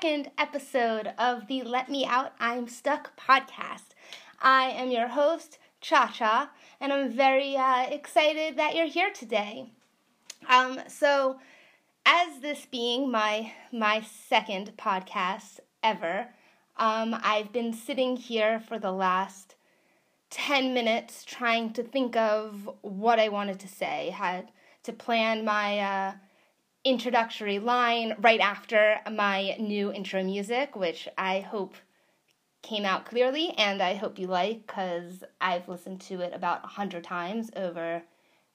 second episode of the Let Me Out, I'm Stuck podcast. I am your host, Cha Cha, and I'm very uh, excited that you're here today. Um, so, as this being my my second podcast ever, um, I've been sitting here for the last ten minutes trying to think of what I wanted to say. Had to plan my uh, introductory line right after my new intro music, which I hope came out clearly and I hope you like because I've listened to it about 100 times over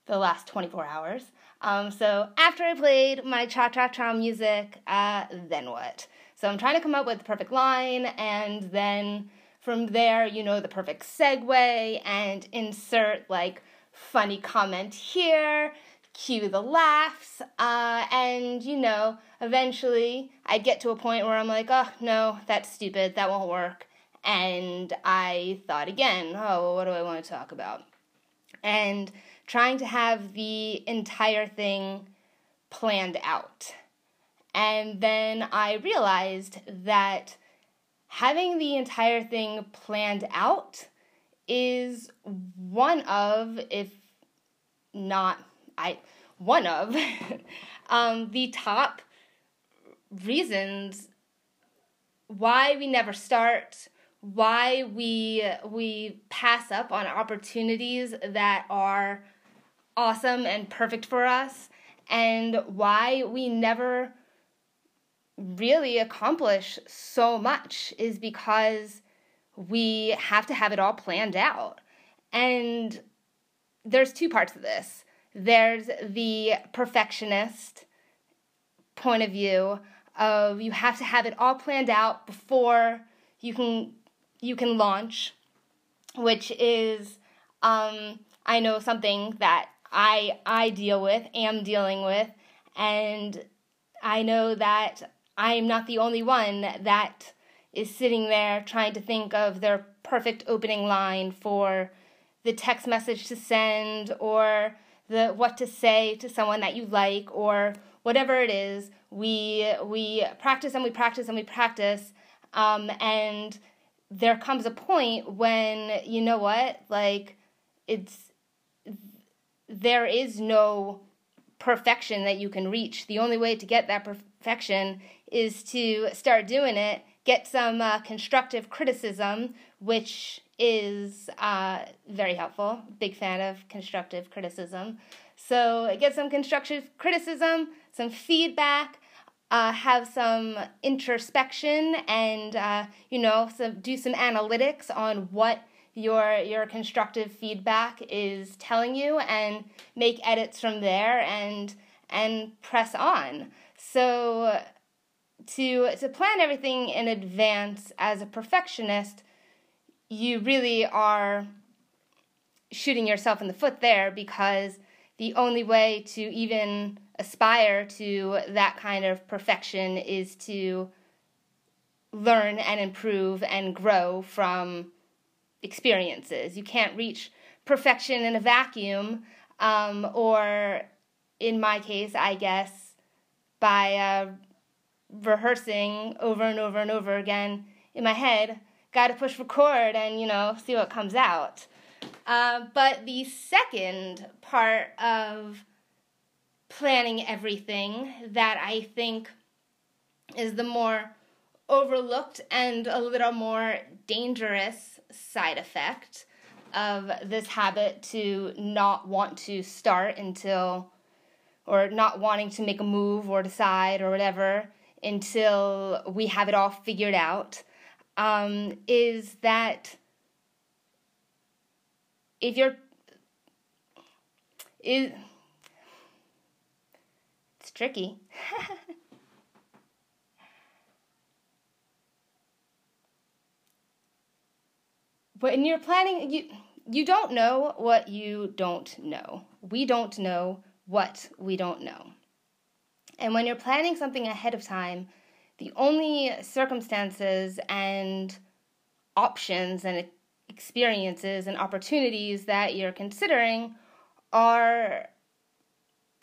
the last 24 hours. Um, so after I played my cha cha cha music, uh, then what? So I'm trying to come up with the perfect line and then from there, you know, the perfect segue and insert like funny comment here cue the laughs, uh, and you know, eventually I'd get to a point where I'm like, oh no, that's stupid, that won't work. And I thought again, oh, well, what do I want to talk about? And trying to have the entire thing planned out. And then I realized that having the entire thing planned out is one of, if not I one of um, the top reasons why we never start, why we we pass up on opportunities that are awesome and perfect for us, and why we never really accomplish so much is because we have to have it all planned out. And there's two parts of this. There's the perfectionist point of view of you have to have it all planned out before you can you can launch, which is um, I know something that I I deal with, am dealing with, and I know that I'm not the only one that is sitting there trying to think of their perfect opening line for the text message to send or the what to say to someone that you like or whatever it is we we practice and we practice and we practice um, and there comes a point when you know what like it's there is no perfection that you can reach. The only way to get that perfection is to start doing it. Get some uh, constructive criticism which is uh, very helpful. Big fan of constructive criticism. So get some constructive criticism, some feedback, uh, have some introspection, and uh, you know, some do some analytics on what your your constructive feedback is telling you, and make edits from there, and and press on. So to to plan everything in advance as a perfectionist you really are shooting yourself in the foot there because the only way to even aspire to that kind of perfection is to learn and improve and grow from experiences. You can't reach perfection in a vacuum, um, or in my case, I guess, by uh, rehearsing over and over and over again in my head got to push record and you know see what comes out. Uh, but the second part of planning everything that I think is the more overlooked and a little more dangerous side effect of this habit to not want to start until or not wanting to make a move or decide or whatever until we have it all figured out um, is that if you're is it's tricky. when you're planning you you don't know what you don't know. We don't know what we don't know. And when you're planning something ahead of time, the only circumstances and options and experiences and opportunities that you're considering are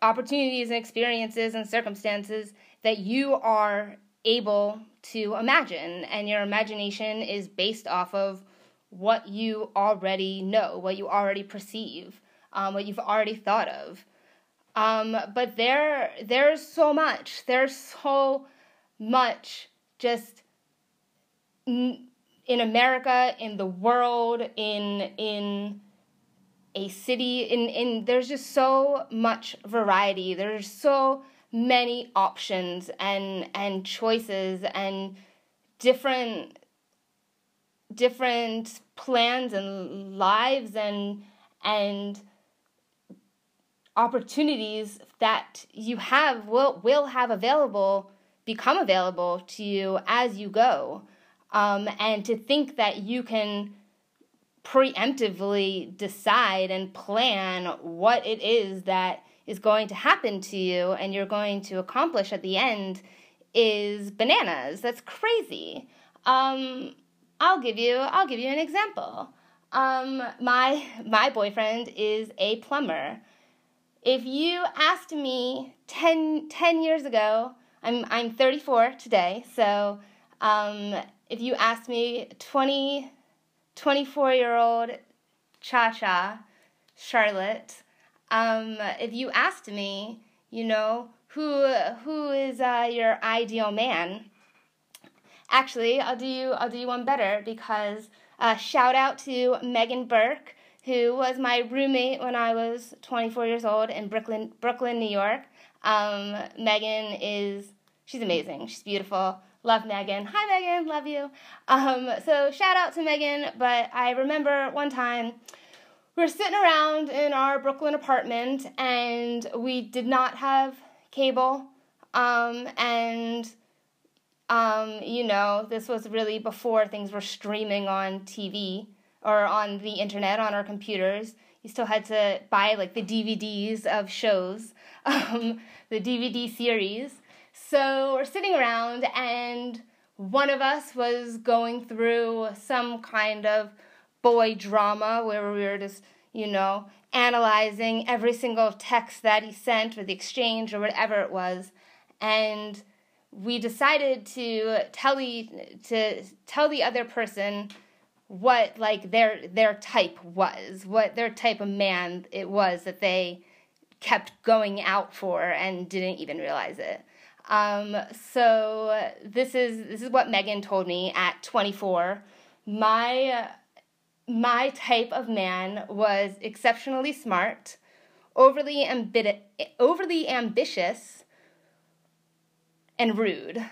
opportunities and experiences and circumstances that you are able to imagine. And your imagination is based off of what you already know, what you already perceive, um, what you've already thought of. Um, but there, there's so much. There's so much just in America, in the world, in in a city. In in there's just so much variety. There's so many options and and choices and different different plans and lives and and opportunities that you have will will have available become available to you as you go um, and to think that you can preemptively decide and plan what it is that is going to happen to you and you're going to accomplish at the end is bananas. That's crazy. Um, I'll give you I'll give you an example. Um, my my boyfriend is a plumber. If you asked me 10, 10 years ago, I'm I'm 34 today, so um, if you asked me 20, 24 year old Cha Cha, Charlotte, um, if you asked me, you know, who who is uh, your ideal man? Actually, I'll do you I'll do you one better because uh, shout out to Megan Burke, who was my roommate when I was 24 years old in Brooklyn, Brooklyn, New York. Um, Megan is she's amazing. She's beautiful. Love Megan. Hi Megan, love you. Um, so shout out to Megan. But I remember one time we were sitting around in our Brooklyn apartment and we did not have cable. Um, and um, you know, this was really before things were streaming on TV or on the internet on our computers. You still had to buy like the DVDs of shows, um, the DVD series. So we're sitting around, and one of us was going through some kind of boy drama where we were just, you know, analyzing every single text that he sent or the exchange or whatever it was. And we decided to tell the to tell the other person what like their their type was, what their type of man it was that they kept going out for and didn't even realize it. Um, so this is this is what Megan told me at 24. My my type of man was exceptionally smart, overly ambi- overly ambitious, and rude.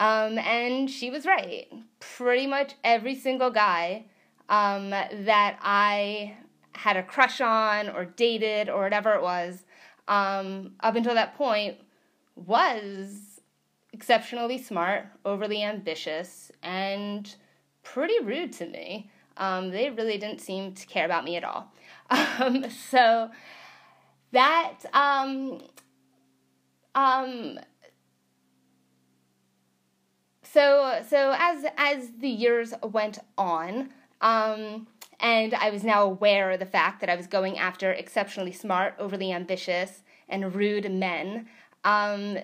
Um, and she was right. Pretty much every single guy um, that I had a crush on or dated or whatever it was um, up until that point was exceptionally smart, overly ambitious, and pretty rude to me. Um, they really didn't seem to care about me at all. Um, so that um, um, so so as as the years went on, um, and I was now aware of the fact that I was going after exceptionally smart, overly ambitious, and rude men. Um,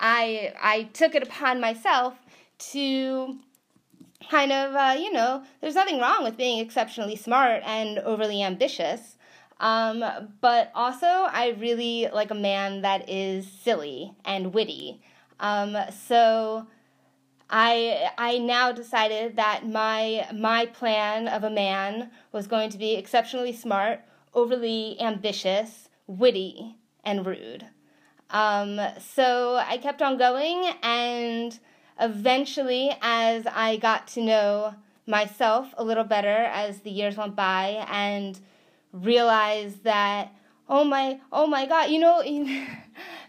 I I took it upon myself to kind of uh, you know there's nothing wrong with being exceptionally smart and overly ambitious. Um, but also, I really like a man that is silly and witty. Um, so I I now decided that my my plan of a man was going to be exceptionally smart, overly ambitious, witty, and rude. Um, so I kept on going, and eventually, as I got to know myself a little better as the years went by, and realized that oh my oh my god you know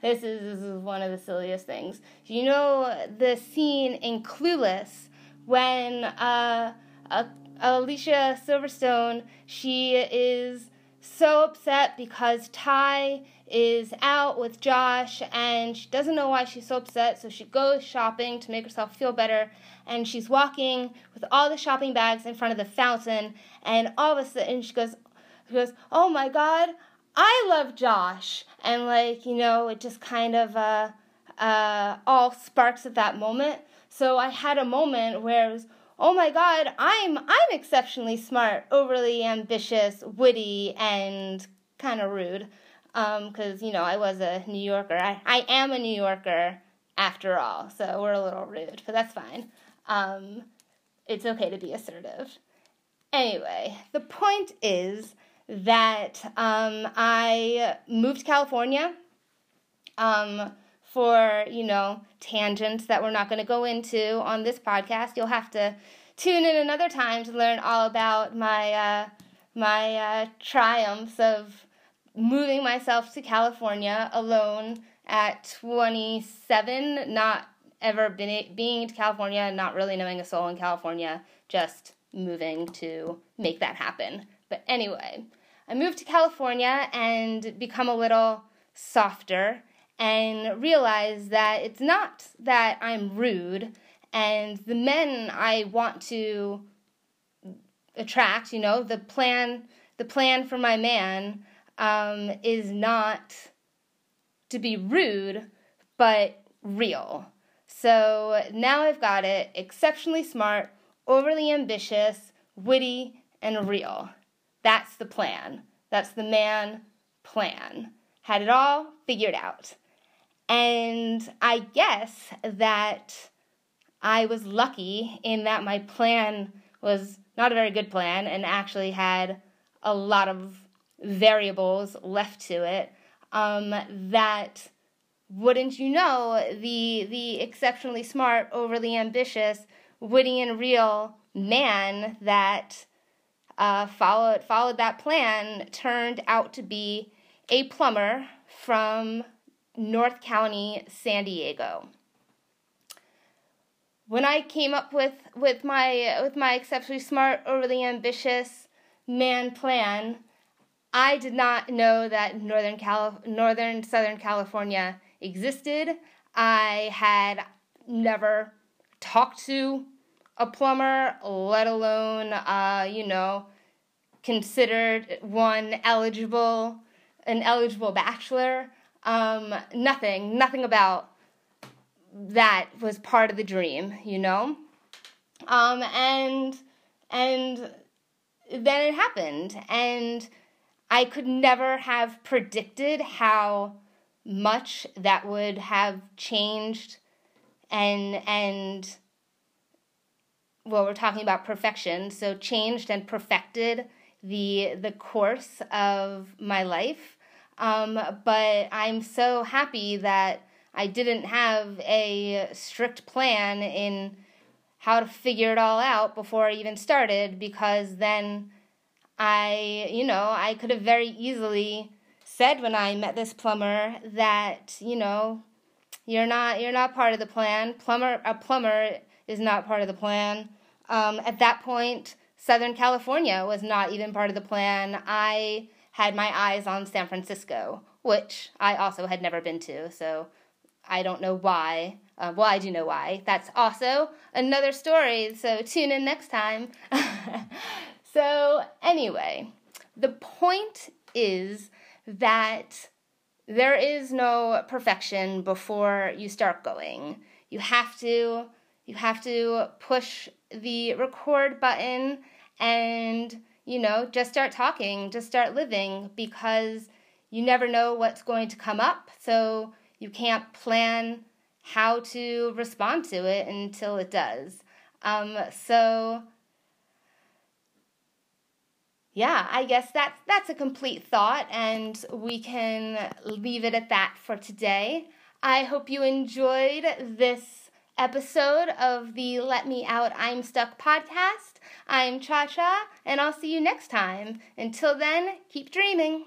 this is this is one of the silliest things. You know the scene in clueless when uh, uh alicia silverstone she is so upset because Tai is out with josh and she doesn't know why she's so upset so she goes shopping to make herself feel better. And she's walking with all the shopping bags in front of the fountain and all of a sudden she goes she goes oh my god I love Josh. And like, you know, it just kind of uh uh, all sparks at that moment. So I had a moment where it was, oh my god, I'm I'm exceptionally smart, overly ambitious, witty, and kind of rude. Because um, you know I was a New Yorker. I, I am a New Yorker after all, so we're a little rude, but that's fine. Um, it's okay to be assertive. Anyway, the point is that um, I moved to California um, for, you know, tangents that we're not going to go into on this podcast. You'll have to tune in another time to learn all about my, uh, my uh, triumphs of moving myself to California alone at 27, not ever been being to California, not really knowing a soul in California, just moving to make that happen. But anyway, I moved to California and become a little softer and realize that it's not that I'm rude and the men I want to attract, you know, the plan the plan for my man um, is not to be rude, but real. So now I've got it exceptionally smart, overly ambitious, witty, and real. That's the plan. That's the man plan. Had it all figured out. And I guess that I was lucky in that my plan was not a very good plan and actually had a lot of variables left to it. Um, that wouldn't you know the the exceptionally smart, overly ambitious, witty and real man that uh, followed followed that plan turned out to be a plumber from North County, San Diego. When I came up with, with my with my exceptionally smart, overly ambitious man plan, I did not know that Northern Cali- Northern Southern California existed. I had never talked to a plumber, let alone, uh, you know, considered one eligible, an eligible bachelor. Um, nothing, nothing about that was part of the dream, you know. Um, and and then it happened, and I could never have predicted how much that would have changed and and well we're talking about perfection so changed and perfected the the course of my life um, but i'm so happy that i didn't have a strict plan in how to figure it all out before i even started because then i you know i could have very easily said when I met this plumber that, you know, you're not you're not part of the plan. Plumber a plumber is not part of the plan. Um, at that point, Southern California was not even part of the plan. I had my eyes on San Francisco, which I also had never been to, so I don't know why. Uh, well, I do know why. That's also another story, so tune in next time. so, anyway, the point is that there is no perfection before you start going. You have to you have to push the record button and you know, just start talking, just start living because you never know what's going to come up. So you can't plan how to respond to it until it does. Um, so yeah, I guess that's that's a complete thought, and we can leave it at that for today. I hope you enjoyed this episode of the Let Me Out I'm Stuck podcast. I'm Cha Cha, and I'll see you next time. Until then, keep dreaming.